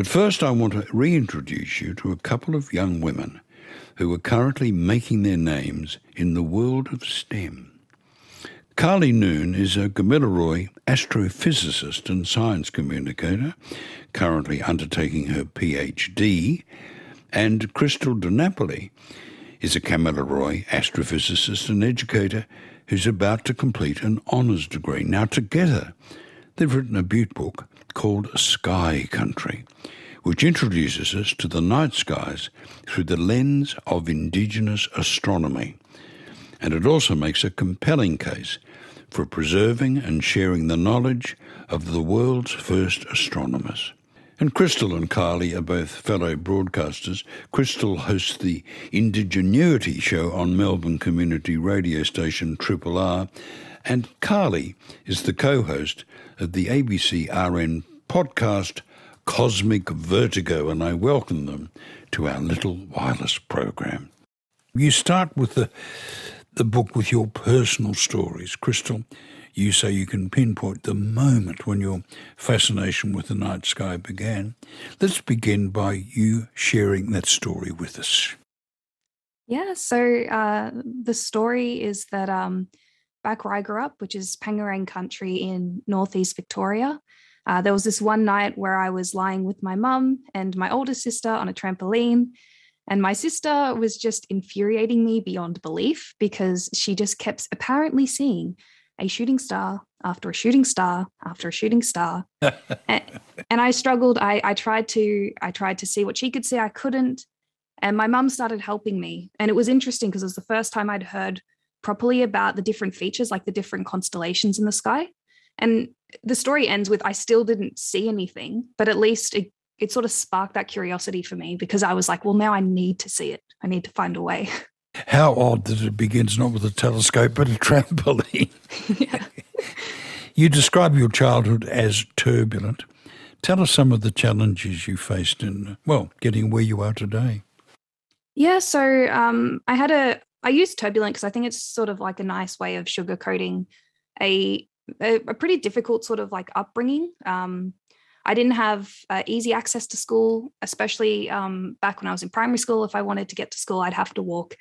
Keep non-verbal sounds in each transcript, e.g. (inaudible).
But first, I want to reintroduce you to a couple of young women who are currently making their names in the world of STEM. Karlie Noon is a Gamilaroi astrophysicist and science communicator, currently undertaking her PhD, and Krystal De Napoli is a Kamilaroi astrophysicist and educator who's about to complete an honours degree. Now, together, they've written a butte book called Sky Country, which introduces us to the night skies through the lens of Indigenous astronomy. And it also makes a compelling case for preserving and sharing the knowledge of the world's first astronomers. And Krystal and Karlie are both fellow broadcasters. Krystal hosts the Indigenuity show on Melbourne community radio station Triple R, and Karlie is the co host the ABC RN podcast Cosmic Vertigo, and I welcome them to our little wireless program. You start with the the book with your personal stories. Krystal, you say you can pinpoint the moment when your fascination with the night sky began. Let's begin by you sharing that story with us. Yeah, so uh, the story is that um, back where I grew up, which is Pangerang country in northeast Victoria, uh, there was this one night where I was lying with my mum and my older sister on a trampoline, and my sister was just infuriating me beyond belief because she just kept apparently seeing a shooting star after a shooting star after a shooting star. (laughs) and, and, I struggled. I, I tried to I tried to see what she could see. I couldn't. And my mum started helping me. And it was interesting because it was the first time I'd heard properly about the different features, like the different constellations in the sky. And the story ends with I still didn't see anything, but at least it it sort of sparked that curiosity for me because I was like, well, now I need to see it. I need to find a way. (laughs) How odd that it begins not with a telescope but a (laughs) trampoline. you describe your childhood as turbulent. Tell us some of the challenges you faced in, well, getting where you are today. Yeah, so um, I had a, I use turbulent because I think it's sort of like a nice way of sugarcoating a, a, a pretty difficult sort of like upbringing. Um, I didn't have uh, easy access to school, especially um, back when I was in primary school. If I wanted to get to school, I'd have to walk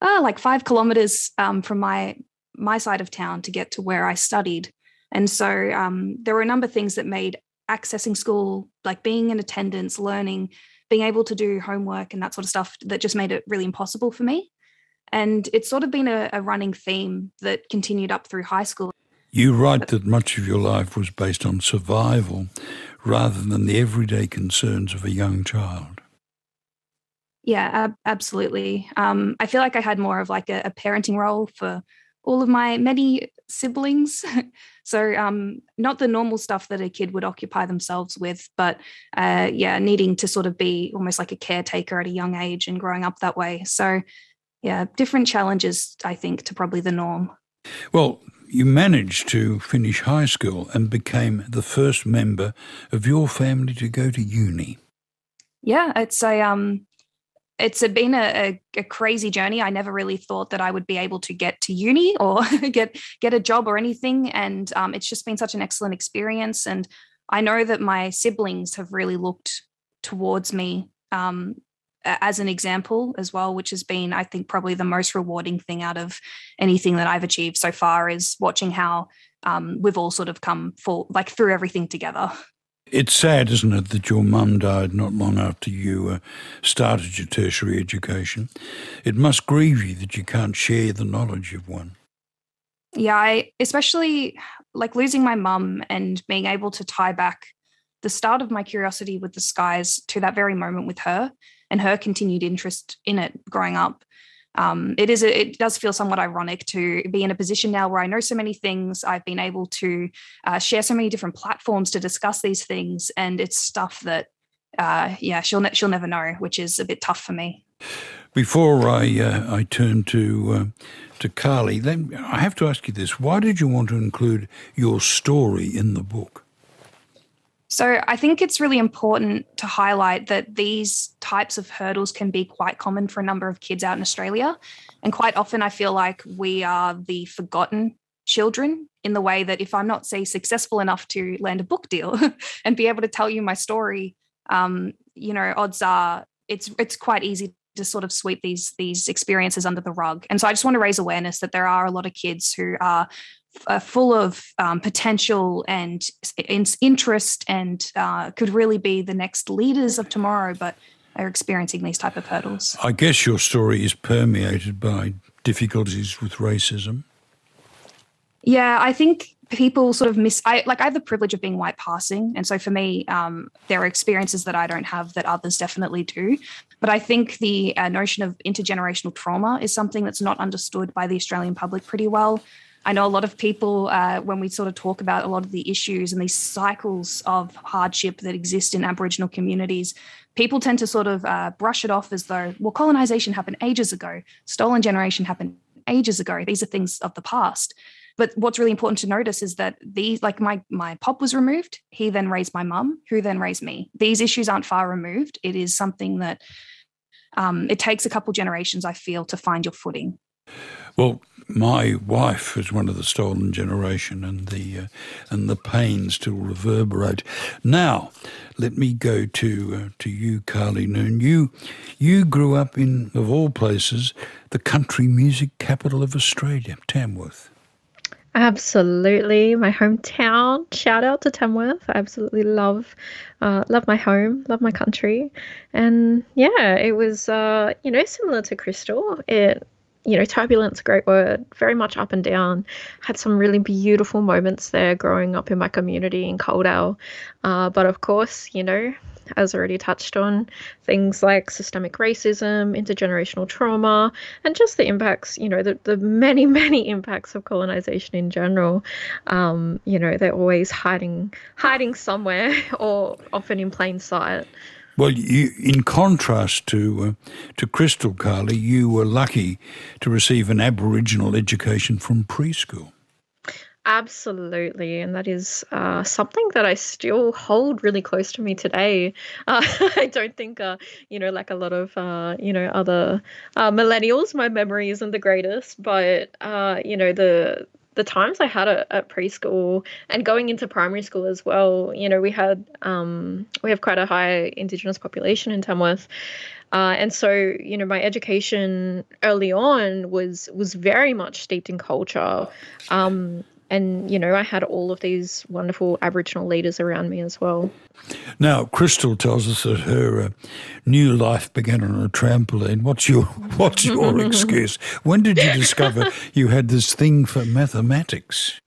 uh, like five kilometers um, from my my side of town to get to where I studied. And so um, there were a number of things that made accessing school, like being in attendance, learning, being able to do homework and that sort of stuff, that just made it really impossible for me. And it's sort of been a, a running theme that continued up through high school. You write that much of your life was based on survival rather than the everyday concerns of a young child. Yeah, ab- absolutely. Um, I feel like I had more of like a, a parenting role for all of my many siblings. (laughs) so um, not the normal stuff that a kid would occupy themselves with, but uh, yeah, needing to sort of be almost like a caretaker at a young age and growing up that way. So yeah, different challenges, I think, to probably the norm. Well, you managed to finish high school and became the first member of your family to go to uni. Yeah, it's a um it's a, been a, a, a, crazy journey. I never really thought that I would be able to get to uni or (laughs) get get a job or anything, and um, it's just been such an excellent experience. And I know that my siblings have really looked towards me um, as an example as well, which has been, I think, probably the most rewarding thing out of anything that I've achieved so far is watching how um, we've all sort of come for like through everything together. It's sad, isn't it, that your mum died not long after you uh, started your tertiary education. It must grieve you that you can't share the knowledge of one. Yeah, I especially like losing my mum and being able to tie back the start of my curiosity with the skies to that very moment with her and her continued interest in it growing up. Um, it is a, it does feel somewhat ironic to be in a position now where I know so many things. I've been able to uh, share so many different platforms to discuss these things, and it's stuff that uh, yeah she'll ne- she'll never know, which is a bit tough for me. Before I uh, I turn to uh, to Karlie, then I have to ask you this: Why did you want to include your story in the book? So I think it's really important to highlight that these types of hurdles can be quite common for a number of kids out in Australia. And quite often I feel like we are the forgotten children in the way that if I'm not, say, successful enough to land a book deal (laughs) and be able to tell you my story, um, you know, odds are it's it's quite easy to sort of sweep these these experiences under the rug. And so I just want to raise awareness that there are a lot of kids who are uh, full of um, potential and interest and uh, could really be the next leaders of tomorrow, but are experiencing these type of hurdles. I guess your story is permeated by difficulties with racism. Yeah, I think people sort of miss i like i have the privilege of being white passing and so for me um, there are experiences that i don't have that others definitely do but i think the uh, notion of intergenerational trauma is something that's not understood by the australian public pretty well i know a lot of people uh, when we sort of talk about a lot of the issues and these cycles of hardship that exist in aboriginal communities people tend to sort of uh, brush it off as though well colonization happened ages ago stolen generation happened ages ago these are things of the past but what's really important to notice is that these, like my my pop was removed. He then raised my mum, who then raised me. These issues aren't far removed. It is something that um, it takes a couple generations, I feel, to find your footing. Well, my wife is one of the stolen generation, and the uh, and the pain still reverberate. Now, let me go to uh, to you, Karlie Noon. You you grew up in, of all places, the country music capital of Australia, Tamworth. Absolutely, my hometown. Shout out to Tamworth. I absolutely love, uh, love my home, love my country, and yeah, it was uh, you know similar to Krystal. It you know turbulence, great word, very much up and down. Had some really beautiful moments there growing up in my community in Coledale, uh, but of course, you know as already touched on, things like systemic racism, intergenerational trauma, and just the impacts, you know, the, the many, (laughs) many impacts of colonization in general. Um, you know, they're always hiding hiding somewhere (laughs) or often in plain sight. Well, you, in contrast to uh, to Krystal Karlie, you were lucky to receive an Aboriginal education from preschool. Absolutely, and that is uh, something that I still hold really close to me today. (laughs) Uh, I don't think, uh, you know, like a lot of, uh, you know, other uh, millennials, my memory isn't the greatest, but uh, you know, the the times I had at, preschool and going into primary school as well, you know, we had um, we have quite a high Indigenous population in Tamworth, uh, and so you know my education early on was was very much steeped in culture. Um, and you know i had all of these wonderful aboriginal leaders around me as well. Now krystal tells us that her uh, new life began on a trampoline. What's your (laughs) what's your (laughs) excuse? When did you discover (laughs) you had this thing for mathematics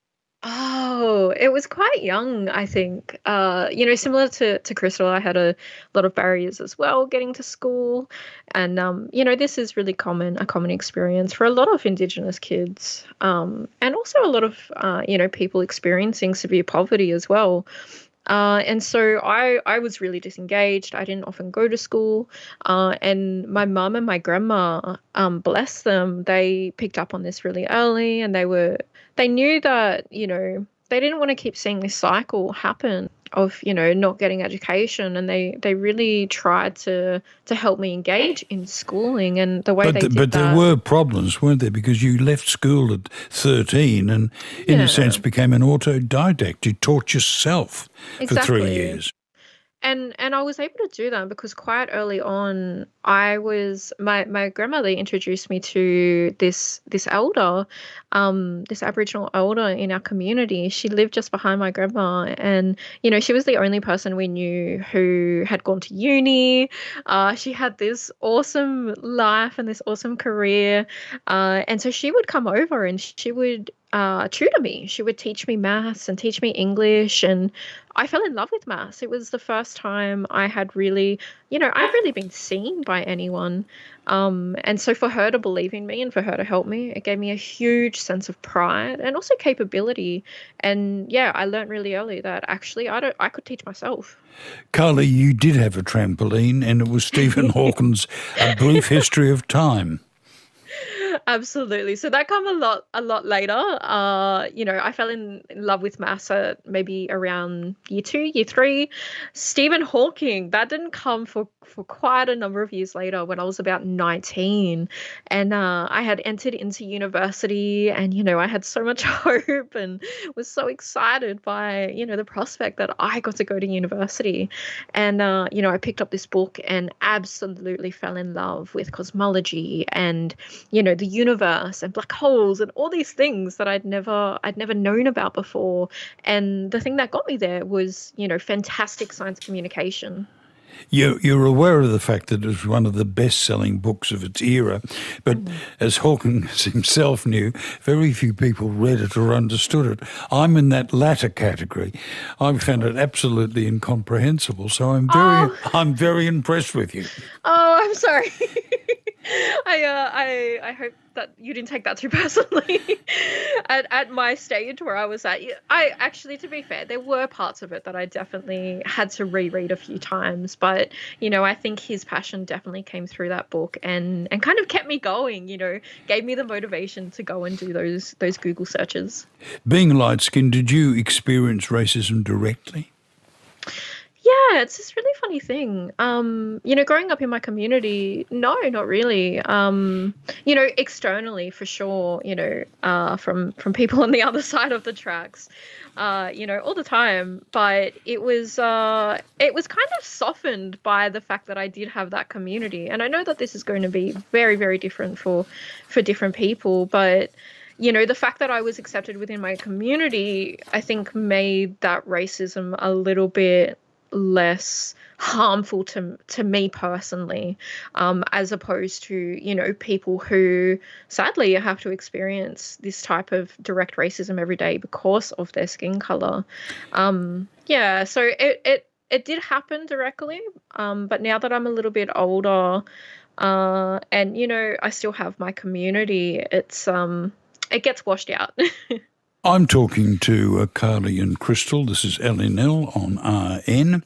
Oh, it was quite young, I think. Uh, you know, similar to, to Krystal, I had a lot of barriers as well getting to school. And, um, you know, this is really common, a common experience for a lot of Indigenous kids um, and also a lot of, uh, you know, people experiencing severe poverty as well. Uh, and so I, I was really disengaged. I didn't often go to school. Uh, and my mum and my grandma, um, bless them, they picked up on this really early and they were they knew that, you know, they didn't want to keep seeing this cycle happen of you know not getting education and they they really tried to to help me engage in schooling and the way but they the, did but that, there were problems weren't there because you left school at 13 and in yeah. a sense became an autodidact you taught yourself exactly. for 3 years and and I was able to do that because quite early on I was my my grandmother introduced me to this this elder um this aboriginal elder in our community. She lived just behind my grandma and you know she was the only person we knew who had gone to uni. Uh, she had this awesome life and this awesome career. Uh, and so she would come over and she would uh, true to me. She would teach me maths and teach me English, and I fell in love with maths. It was the first time I had really, you know, I've really been seen by anyone. Um, and so for her to believe in me and for her to help me, it gave me a huge sense of pride and also capability. And yeah, I learned really early that actually I don't, I could teach myself. Karlie, you did have a trampoline, and it was Stephen (laughs) Hawking's A Brief History of Time. Absolutely. So that come a lot a lot later. Uh, you know, I fell in, in love with maths at maybe around year two, year three. Stephen Hawking, that didn't come for for quite a number of years later when I was about 19. And uh, I had entered into university and, you know, I had so much (laughs) hope and was so excited by, you know, the prospect that I got to go to university. And, uh, you know, I picked up this book and absolutely fell in love with cosmology and, you know, the universe and black holes and all these things that I'd never, I'd never known about before. And the thing that got me there was, you know, fantastic science communication. You're, you're aware of the fact that it was one of the best selling books of its era, but mm. as Hawkins (laughs) himself knew, very few people read it or understood it. I'm in that latter category. I found it absolutely incomprehensible, so I'm very, oh. I'm very impressed with you. Oh, I'm sorry. (laughs) (laughs) I, uh, I, I hope that you didn't take that too (laughs) personally. at, at my stage where I was at, I actually, to be fair, there were parts of it that I definitely had to reread a few times. But you know, I think his passion definitely came through that book and and kind of kept me going. You know, gave me the motivation to go and do those those Google searches. Being light skinned, did you experience racism directly? Yeah, it's this really funny thing. Um, you know, growing up in my community, no, not really. Um, you know, externally for sure, you know, uh, from from people (laughs) on the other side of the tracks, uh, you know, all the time. But it was uh, it was kind of softened by the fact that I did have that community, and I know that this is going to be very, very different for for different people, but you know, the fact that I was accepted within my community, I think made that racism a little bit less harmful to to me personally um, as opposed to you know people who sadly have to experience this type of direct racism every day because of their skin color. Um, yeah so it, it it did happen directly um, but now that i'm a little bit older uh, and you know i still have my community it's um it gets washed out (laughs) I'm talking to uh, Karlie and Krystal. This is LNL on RN.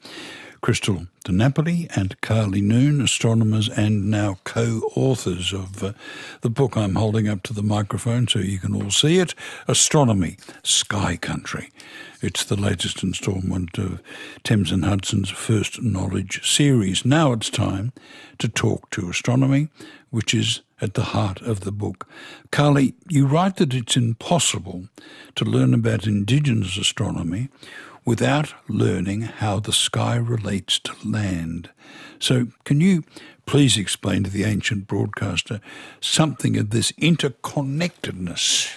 Krystal De Napoli and Karlie Noon, astronomers and now co authors of uh, the book I'm holding up to the microphone so you can all see it Astronomy, Sky Country. It's the latest instalment of Thames and Hudson's First Knowledge series. Now it's time to talk to astronomy, which is at the heart of the book. Karlie, you write that it's impossible to learn about Indigenous astronomy without learning how the sky relates to land. So, can you please explain to the ancient broadcaster something of this interconnectedness?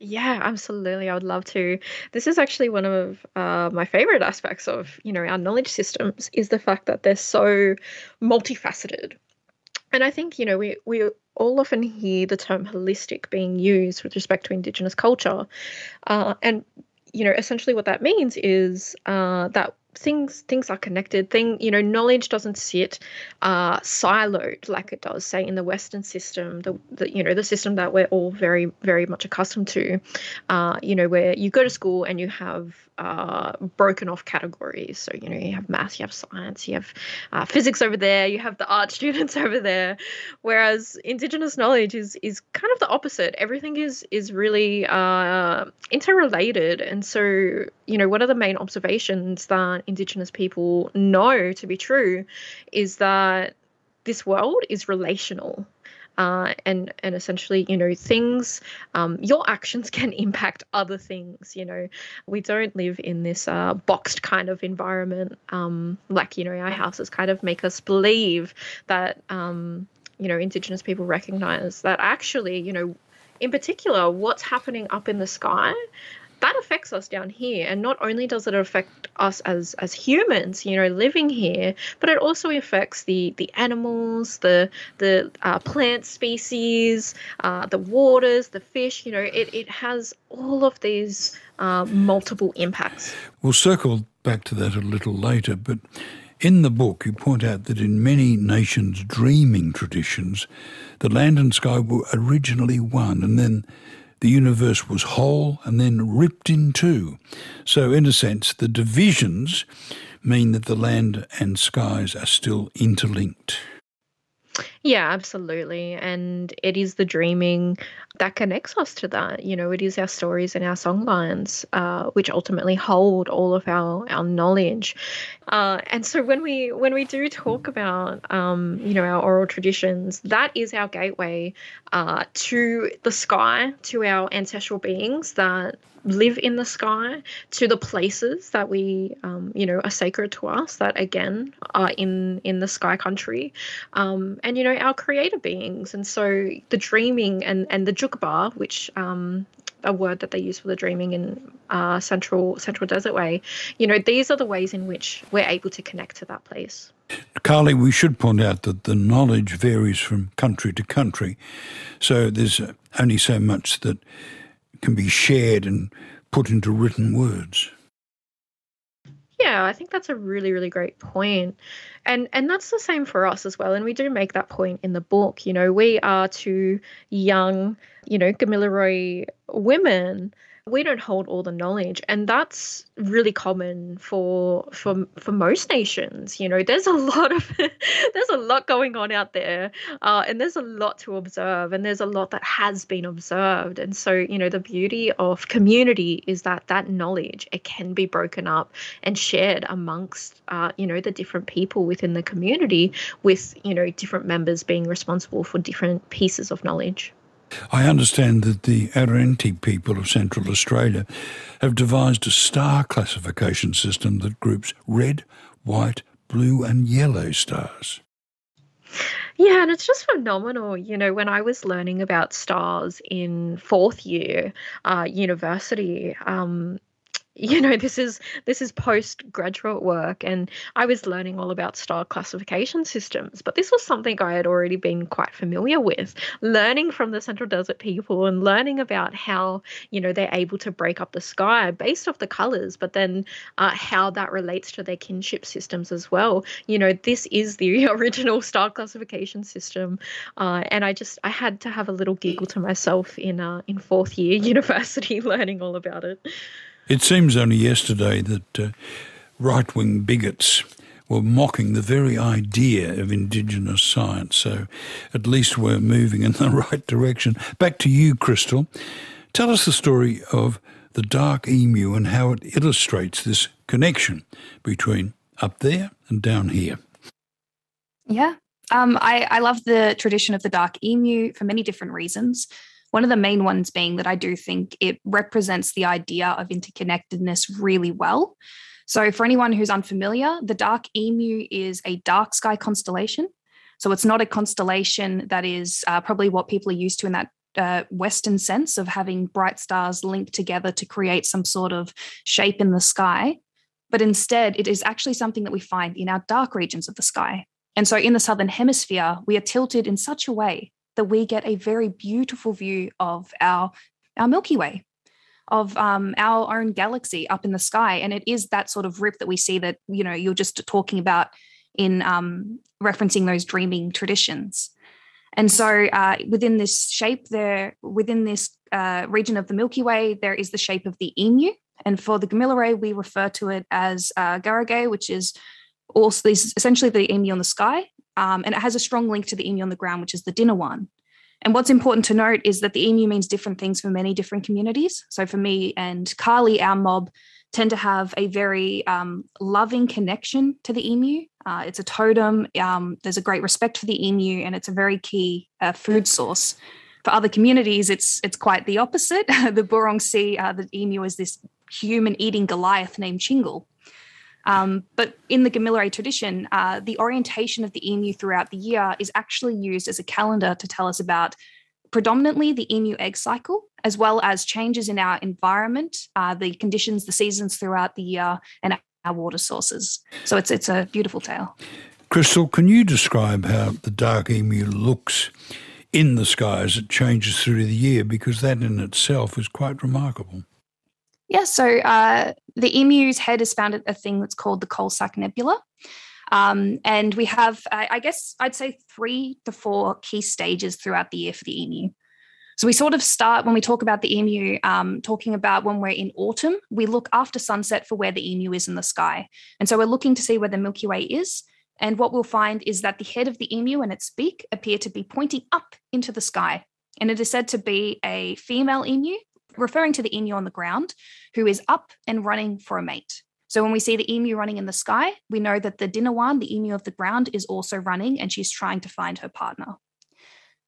Yeah, absolutely. I would love to. This is actually one of uh, my favorite aspects of, you know, our knowledge systems is the fact that they're so multifaceted. And I think, you know, we, we all often hear the term holistic being used with respect to Indigenous culture. Uh, and, you know, essentially what that means is uh, that things things are connected. Thing you know knowledge doesn't sit uh, siloed like it does say in the western system the, the you know the system that we're all very very much accustomed to. Uh, you know where you go to school and you have uh, broken off categories. So you know you have math you have science you have uh, physics over there you have the art (laughs) students over there. Whereas indigenous knowledge is is kind of the opposite. Everything is is really uh, interrelated. And so you know one of the main observations that Indigenous people know to be true is that this world is relational. Uh, and and essentially, you know, things, um, your actions (laughs) can impact other things. You know, we don't live in this uh, boxed kind of environment. Um, like you know, our houses kind of make us believe that um, you know, Indigenous people recognize that actually, you know, in particular, what's happening up in the sky that affects us down here and not only does it affect us as as humans you know living here but it also affects the the animals the the uh, plant species uh, the waters the fish you know it, it has all of these uh, multiple impacts. We'll circle back to that a little later but in the book, you point out that in many nations' dreaming traditions, the land and sky were originally one, and then the universe was whole and then ripped in two. So, in a sense, the divisions mean that the land and skies are still interlinked. Yeah, absolutely. And it is the dreaming that connects us to that. You know, it is our stories and our songlines, uh, which ultimately hold all of our, our knowledge. Uh, and so when we when we do talk about um, you know our oral traditions, that is our gateway uh, to the sky, to our ancestral beings that live in the sky to the places that we um, you know are sacred to us that again are in in the sky country. Um, and you know our creator beings. And so the dreaming and and the Tjukurpa which um, a word that they use for the dreaming in uh, central central desert way you know these are the ways in which we're able to connect to that place. Karlie, we should point out that the knowledge varies from country to country. So there's only so much that can be shared and put into written words. Yeah, I think that's a really, really great point. And and that's the same for us as well. And we do make that point in the book. You know, we are two young, you know, Gamilaroi women we don't hold all the knowledge and that's really common for for for most nations you know. There's a (laughs) lot of there's a lot going on out there uh, and there's a lot to observe and there's a lot that has been observed and so you know the beauty of community is that that knowledge it can be broken up and shared amongst uh, you know the different people within the community with you know different members being responsible for different pieces of knowledge I understand that the Arrernte people of Central Australia have devised a star classification system that groups red, white, blue, and yellow stars. Yeah, and it's just phenomenal. You know, when I was learning about stars in fourth year uh, university, um, (laughs) you know this is this is postgraduate work and i was learning all about star classification systems but this was something i had already been quite familiar with. Learning from the central desert people and learning about how you know they're able to break up the sky based off the colors but then uh, how that relates to their kinship systems as well. You know this is the (laughs) original star classification system uh, and i just i had to have a little giggle to myself in uh, in fourth year (laughs) university learning all about it it seems only yesterday that uh, right wing bigots were mocking the very idea of Indigenous science. So at least we're moving in (laughs) the right direction. Back to you, Krystal. Tell us the story of the dark emu and how it illustrates this connection between up there and down here. Yeah. Um, I, I love the tradition of the dark emu for many different reasons. One of the main ones being that I do think it represents the idea of interconnectedness really well. So, for anyone who's unfamiliar, the Dark Emu is a dark sky constellation. So, it's not a constellation that is uh, probably what people are used to in that uh, Western sense of having bright stars linked together to create some sort of shape in the sky. But instead, it is actually something that we find in our dark regions of the sky. And so, in the Southern Hemisphere, we are tilted in such a way that we get a very beautiful view of our, our Milky Way, of um, our own galaxy up in the sky. And it is that sort of rip that we see that, you know, you're just talking about in um, referencing those dreaming traditions. And so uh, within this shape there, within this uh, region of the Milky Way, there is the shape of the emu. And for the Gamilaroi, we refer to it as uh, Gawarrgay, which is also essentially the emu on the sky. Um, and it has a strong link to the emu on the ground, which is the Dinawan. And what's important to note is that the emu means different things for many different communities. So for me and Karlie, our mob tend to have a very um, loving connection to the emu. Uh, it's a totem. Um, there's a great respect for the emu, and it's a very key uh, food source. For other communities, it's it's quite the opposite. (laughs) the Boorong see uh, the emu as this human-eating Goliath named Tchingal. Um, but in the Gamilaroi tradition, uh, the orientation of the emu throughout the year is actually used as a calendar to tell us about predominantly the emu egg cycle, as well as changes in our environment, uh, the conditions, the seasons throughout the year, and our water sources. So it's it's a beautiful tale. Krystal, can you describe how the dark emu looks in the sky as it changes through the year? Because that in itself is quite remarkable. Yeah, so uh, the emu's head is found at a thing that's called the Coalsack Nebula. Um, and we have, I guess, I'd say three to four key stages throughout the year for the emu. So we sort of start when we talk about the emu, um, talking about when we're in autumn, we look after sunset for where the emu is in the sky. And so we're looking to see where the Milky Way is. And what we'll find is that the head of the emu and its beak appear to be pointing up into the sky. And it is said to be a female emu, referring to the emu on the ground, who is up and running for a mate. So when we see the emu running in the sky, we know that the Dinawan, the emu of the ground, is also running and she's trying to find her partner.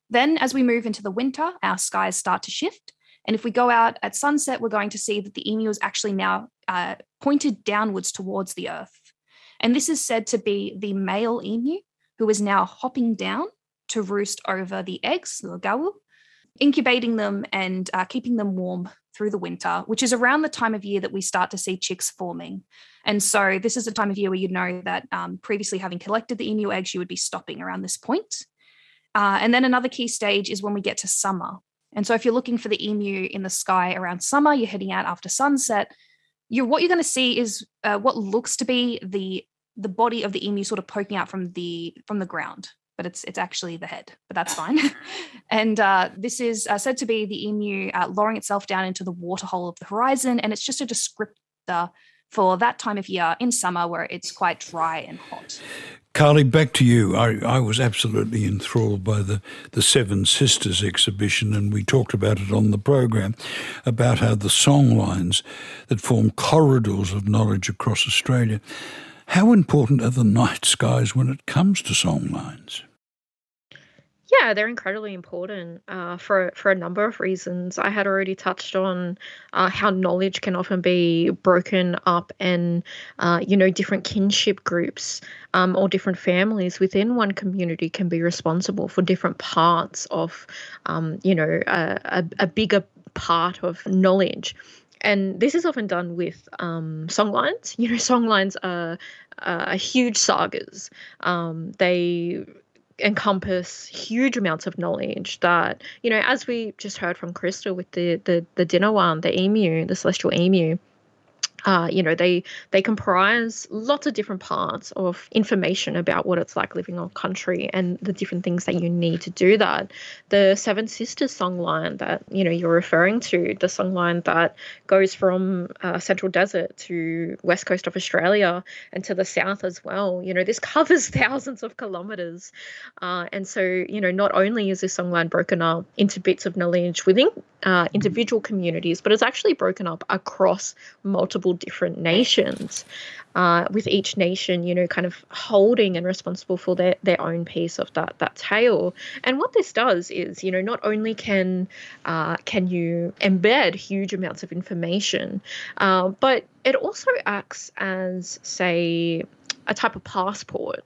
Then, as we move into the winter, our skies start to shift. And if we go out at sunset, we're going to see that the emu is actually now uh, pointed downwards towards the earth. And this is said to be the male emu who is now hopping down to roost over the eggs, the gawu, incubating them and uh, keeping them warm through the winter, which is around the time of year that we start to see chicks forming. And so this is a time of year where you know that um, previously having collected the emu eggs, you would be stopping around this point. Uh, and then another key stage is when we get to summer. And so if you're looking for the emu in the sky around summer, you're heading out after sunset. You're, what you're going to see is uh, what looks to be the the body of the emu sort of poking out from the from the ground but it's it's actually the head but that's fine (laughs) and uh, this is uh, said to be the emu uh, lowering itself down into the waterhole of the horizon and it's just a descriptor for that time of year in summer where it's quite dry and hot Karlie, back to you. I, I was absolutely enthralled by the, the Seven Sisters exhibition, and we talked about it on the program about how the song lines that form corridors of knowledge across Australia how important are the night skies when it comes to songlines? Yeah, they're incredibly important uh, for for a number of reasons. I had already touched on uh, how knowledge can often be broken up, and uh, you know, different kinship groups um, or different families within one community can be responsible for different parts of, um, you know, a, a, bigger part of knowledge and this is often done with um, songlines. (laughs) You know, songlines are, are huge sagas. Um, they encompass huge amounts of knowledge that you know as we just heard from krystal with the the the one, the emu the celestial emu uh, you know they they comprise lots of different parts of information about what it's like living on country and the different things that you need to do that. The seven sisters songline that you know you're referring to the songline that goes from uh, central desert to west coast of australia and to the south as well you know this (laughs) covers thousands of kilometers. Uh, and so you know not only is this songline broken up into bits of knowledge within uh, individual communities but it's actually broken up across multiple multiple different nations, uh, with each nation, you know, kind of holding and responsible for their, their own piece of that that tale. And what this does is, you know, not only can uh, can you embed huge amounts of information, uh, but it also acts as, say, a type of passport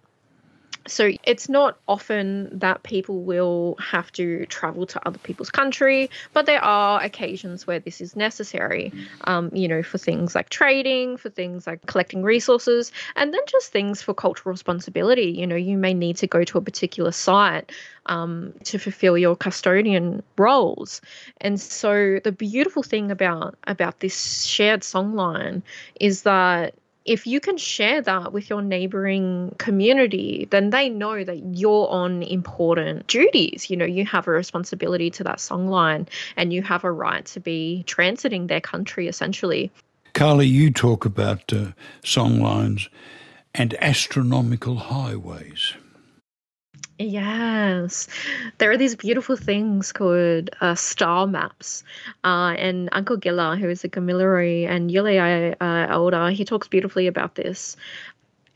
so it's not often that people will have to travel to other people's country, but there are occasions where this is necessary, um, you know, for things like trading, for things like collecting resources, and then just things for cultural responsibility. You know, you may need to go to a particular site um, to fulfill your custodian roles. And so the beautiful thing about about this shared songline is that if you can share that with your neighboring community, then they know that you're on important duties. You know, you have a responsibility to that songline and you have a right to be transiting their country essentially. Karlie, you talk about uh, songlines and astronomical highways. Yes, there are these beautiful things called uh, star maps. Uh, and Uncle Ghillar, who is a Kamilaroi and Euahlayi uh, elder, he talks beautifully about this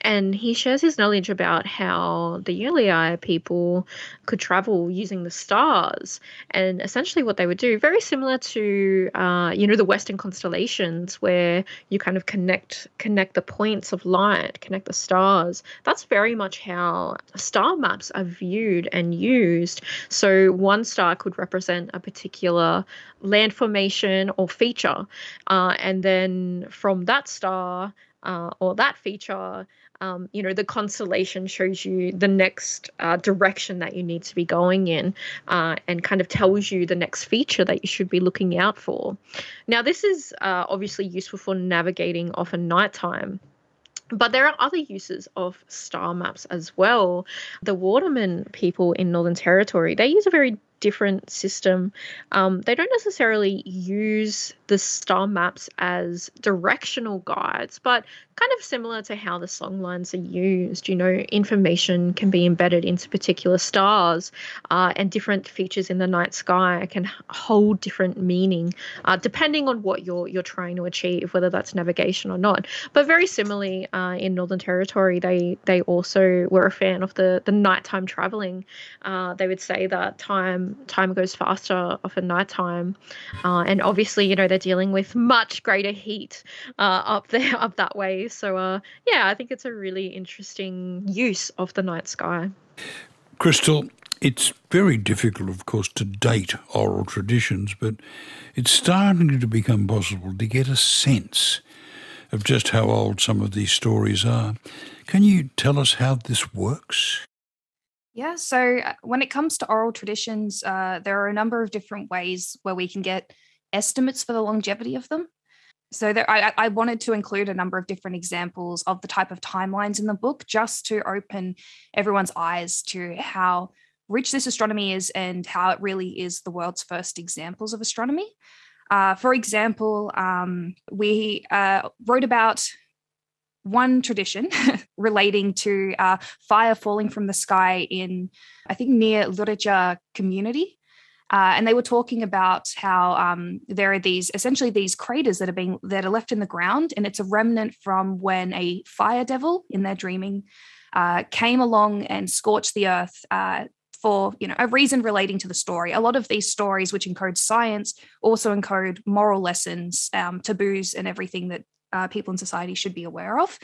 and he shares his knowledge about how the Euahlayi people could travel using the stars, and essentially what they would do, very similar to uh, you know the Western constellations, where you kind of connect connect the points of light, connect the stars. That's very much how star maps are viewed and used. So one star could represent a particular land formation or feature, uh, and then from that star uh, or that feature um, you know, the constellation shows you the next uh, direction that you need to be going in uh, and kind of tells you the next feature that you should be looking out for. Now, this is uh, obviously useful for navigating often nighttime. But there are other uses of star maps as well. The Wardaman people in Northern Territory, they use a very different system. Um, they don't necessarily use the star maps as directional guides, but kind of similar to how the song lines are used. You know, information can be embedded into particular stars, uh, and different features in the night sky can hold different meaning uh, depending on what you're you're trying to achieve, whether that's navigation or not. But very similarly, uh, in Northern Territory, they they also were a fan of the the nighttime traveling. Uh, they would say that time time goes faster of a nighttime, uh, and obviously, you know, they're dealing with much greater heat uh, up there (laughs) up that way so, uh, yeah, I think it's a really interesting use of the night sky. Krystal, it's very difficult, of course, to date oral traditions, but it's starting to become possible to get a sense of just how old some of these stories are. Can you tell us how this works? Yeah, so uh, when it comes to oral traditions, uh, there are a number of different ways where we can get estimates for the longevity of them so there, I, I, wanted to include a number of different examples of the type of timelines in the book just to open everyone's eyes to how rich this astronomy is and how it really is the world's first examples of astronomy. Uh, for example, um, we uh, wrote about one tradition (laughs) relating to uh, fire falling from the sky in, I think, near Luritja community. Uh, and they were talking about how um, there are these essentially these craters that are being that are left in the ground, and it's a remnant from when a fire devil in their dreaming uh, came along and scorched the earth uh, for you know a reason relating to the story. A lot of these stories, which encode science, also encode moral lessons, um, taboos, and everything that uh, people in society should be aware of.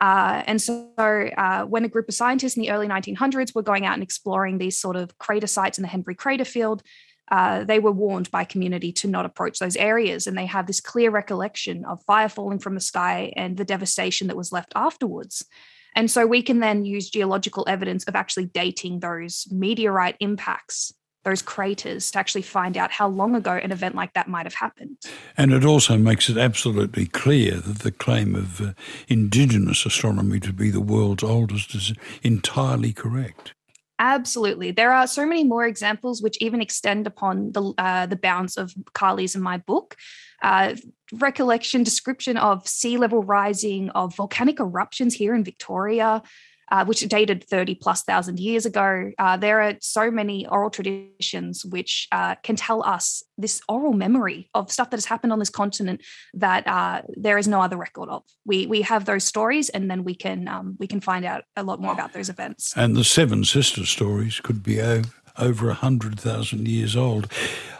Uh, and so, uh, when a group of scientists in the early 1900s were going out and exploring these sort of crater sites in the Henbury crater field, uh, they were warned by community to not approach those areas. And they have this clear recollection of fire falling from the sky and the devastation that was left afterwards. And so we can then use geological evidence of actually dating those meteorite impacts those craters to actually find out how long ago an event like that might have happened. And it also makes it absolutely clear that the claim of uh, indigenous astronomy to be the world's oldest is entirely correct. Absolutely. There are so many more examples which even extend upon the, uh, the bounds of Karlie's in my book. Uh, recollection, description of sea level rising, of volcanic eruptions here in Victoria, uh, which are dated 30 plus thousand years ago. Uh, there are so many oral traditions which uh, can tell us this oral memory of stuff that has happened on this continent that uh, there is no other record of. We we have those stories, and then we can um, we can find out a lot more about those events. And the Seven Sisters stories could be over, over 100,000 years old.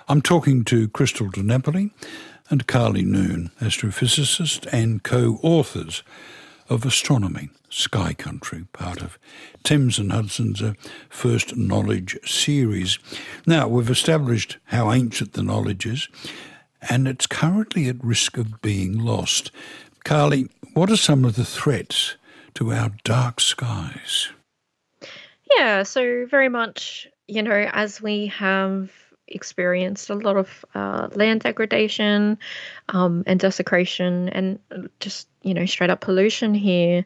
I'm talking to Krystal de Napoli and Karlie Noon, astrophysicist and co-authors of astronomy, Sky Country, part of Thames and Hudson's uh, first knowledge series. Now, we've established how ancient the knowledge is, and it's currently at risk of being lost. Karlie, what are some of the threats to our dark skies? Yeah, so very much, you know, as we have experienced a lot of uh, land degradation um, and desecration and just you know straight up pollution here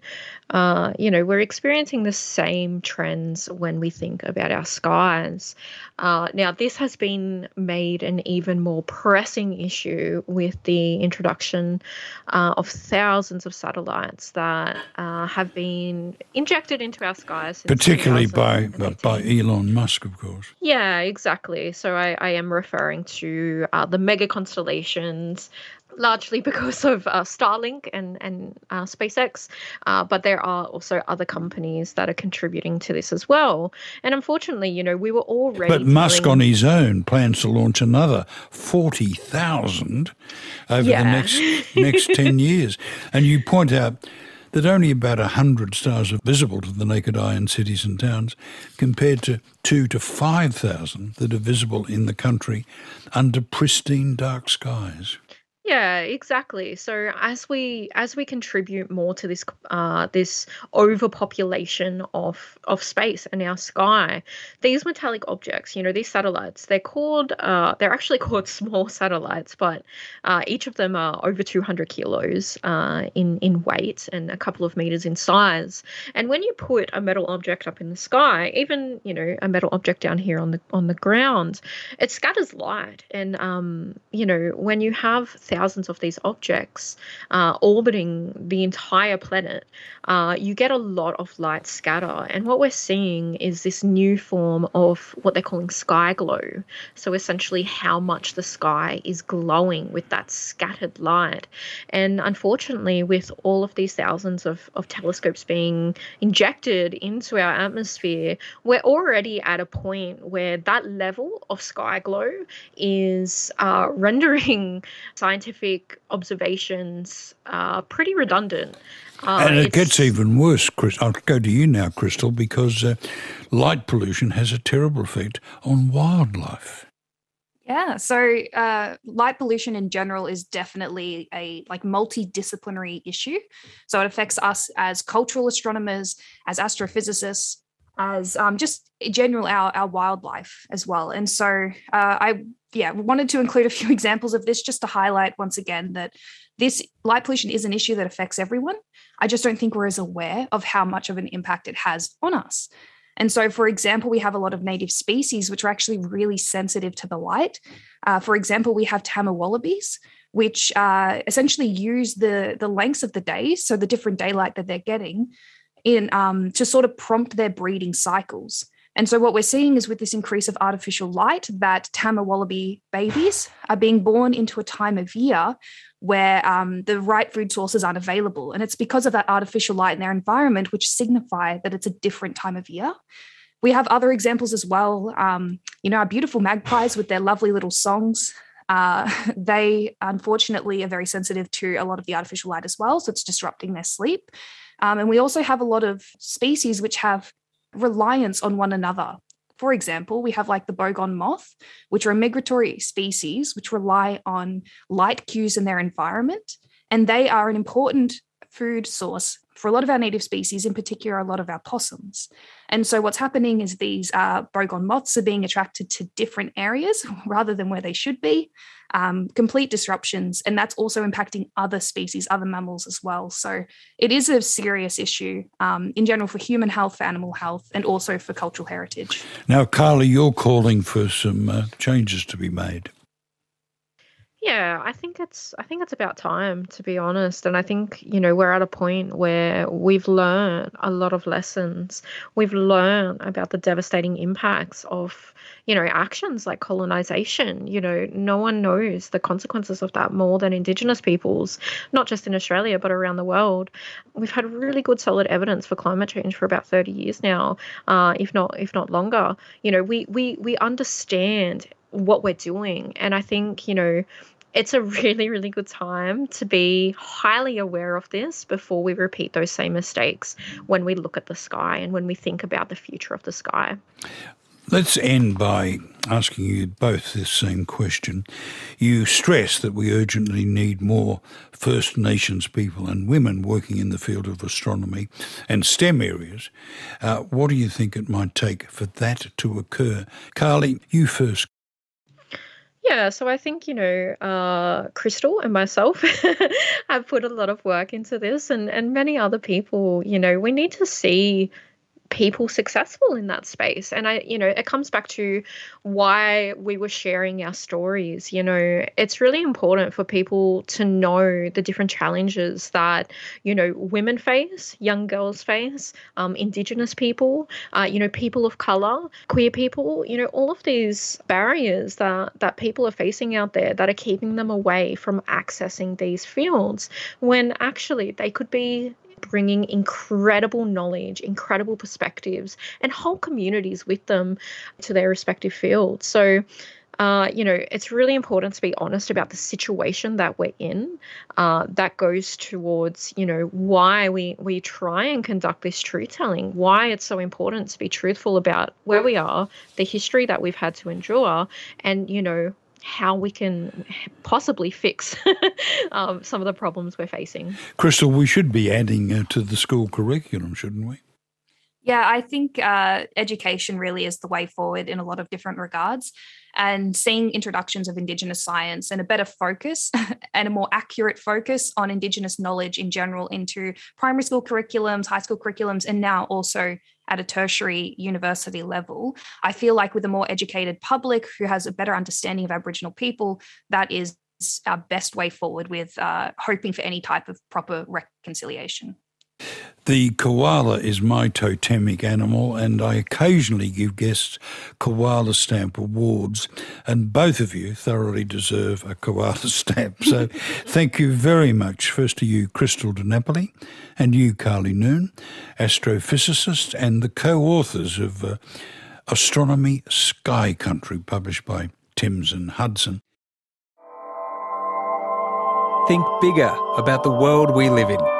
uh, you know we're experiencing the same trends when we think about our skies. Uh, now this has been made an even more pressing issue with the introduction uh, of thousands of satellites that uh, have been injected into our skies particularly by by Elon Musk of course. Yeah exactly. So I, I am referring to uh, the mega constellations largely (laughs) because of uh, Starlink and and uh, SpaceX, uh, but there are also other companies that are contributing to this as well. And unfortunately, you know, we were already. But Musk on his own plans to launch another forty thousand over yeah. the next (laughs) next ten years, and you point out that only about 100 stars are visible to the naked eye in cities and towns, compared to 2 to 5,000 that are visible in the country under pristine dark skies. Yeah, exactly. So as we as we contribute more to this uh, this overpopulation of of space and our sky, these metallic objects, you know, these satellites, they're called uh, they're actually (laughs) called small satellites, but uh, each of them are over 200 kilos uh, in in weight and a couple of meters in size. And when you put a metal object up in the sky, even you know a metal object down here on the on the ground, it scatters light. And um, you know when you have thousands of these objects uh, orbiting the entire planet, uh, you get a lot of light scatter. And what we're seeing is this new form of what they're calling sky glow. So essentially, how much the sky is glowing with that scattered light. And unfortunately, with all of these thousands of, of telescopes being injected into our atmosphere, we're already at a point where that level of sky glow is uh, (laughs) rendering scientific observations are pretty redundant. Uh, and it gets even worse, Chris. I'll go to you now, Krystal, because uh, light pollution has a terrible effect on wildlife. Yeah, so uh, light pollution in general is definitely a like multidisciplinary issue. So it affects us as cultural astronomers, as astrophysicists, as um, just in general our our wildlife as well. And so uh, I yeah wanted to include a few (laughs) examples of this just to highlight once again that this light pollution is an issue that affects everyone. I just don't think we're as aware of how much of an impact it has on us. And so, for example, we have a lot of native species which are actually really sensitive to the light. Uh, for example, we have tammar wallabies, which uh, essentially use the the lengths of the day, so the different daylight that they're getting, in um, to sort of prompt their breeding cycles. And so what we're seeing is with this increase of artificial light that tammar wallaby babies are being born into a time of year where um, the right food sources aren't available. And it's because of that artificial light in their environment, which signify that it's a different time of year. We have other examples as well. Um, you know, our beautiful magpies with their lovely little songs. Uh, (laughs) they unfortunately are very sensitive to a lot of the artificial light as well. So it's disrupting their sleep. Um, and we also have a lot of species which have reliance on one another. For example, we have like the bogong moth, which are a migratory species which rely on light cues in their environment. And they are an important food source for a lot of our native species, in particular, a lot of our possums. And so, what's happening is these uh, bogong moths are being attracted to different areas (laughs) rather than where they should be, um, complete disruptions. And that's also impacting other species, other mammals as well. So, it is a serious issue um, in general for human health, for animal health, and also for cultural heritage. Now, Karlie, you're calling for some uh, changes to be made. Yeah, I think it's I think it's about time to be honest. And I think, you know, we're at a point where we've learned a lot of lessons. We've learned about the devastating impacts of, you know, actions like colonization. You know, no one knows the consequences of that more than indigenous peoples, not just in Australia but around the world. We've had really good solid evidence for climate change for about 30 years now, uh, if not if not longer. You know, we we we understand what we're doing. And I think, you know, it's a (laughs) really, really good time to be highly aware of this before we repeat those same mistakes when we look at the sky and when we think about the future of the sky. Let's end by asking you both this same question. You stress that we urgently need more First Nations people and women working in the field of astronomy and STEM areas. Uh, what do you think it might take for that to occur? Karlie, you first. Yeah, so I think, you know, uh, Krystal and myself (laughs) have put a lot of work into this, and, and many other people, you know, we need to see people successful in that space. And i you know it comes back to why we were sharing our stories you know. It's really important for people to know the different challenges that you know women face young girls face um, indigenous people uh, you know people of color queer people you know all of these barriers that that people are facing out there that are keeping them away from accessing these fields when actually they could be bringing incredible knowledge, incredible perspectives, and whole communities with them to their respective fields. So, uh, you know, it's really important to be honest about the situation that we're in. Uh, that goes towards, you know, why we we try and conduct this truth telling. Why it's so important to be truthful about where we are, the history that we've had to endure, and you know how we can possibly fix (laughs) um, some of the problems we're facing. Krystal, we should be adding uh, to the school curriculum, shouldn't we? Yeah, I think uh, education really is the way forward in a lot of different regards. And seeing introductions of Indigenous science and a better focus (laughs) and a more accurate focus on Indigenous knowledge in general into primary school curriculums, high school curriculums, and now also at a tertiary university level. I feel like with a more educated public who has a better understanding of Aboriginal people, that is our best way forward with uh, hoping for any type of proper reconciliation. The koala is my totemic animal, and I occasionally give guests koala stamp awards, and both of you thoroughly deserve a koala (laughs) stamp. So thank you very much, first to you, Krystal De Napoli, and you, Karlie Noon, astrophysicist and the co authors of uh, Astronomy Sky Country, published by Thames and Hudson. Think bigger about the world we live in.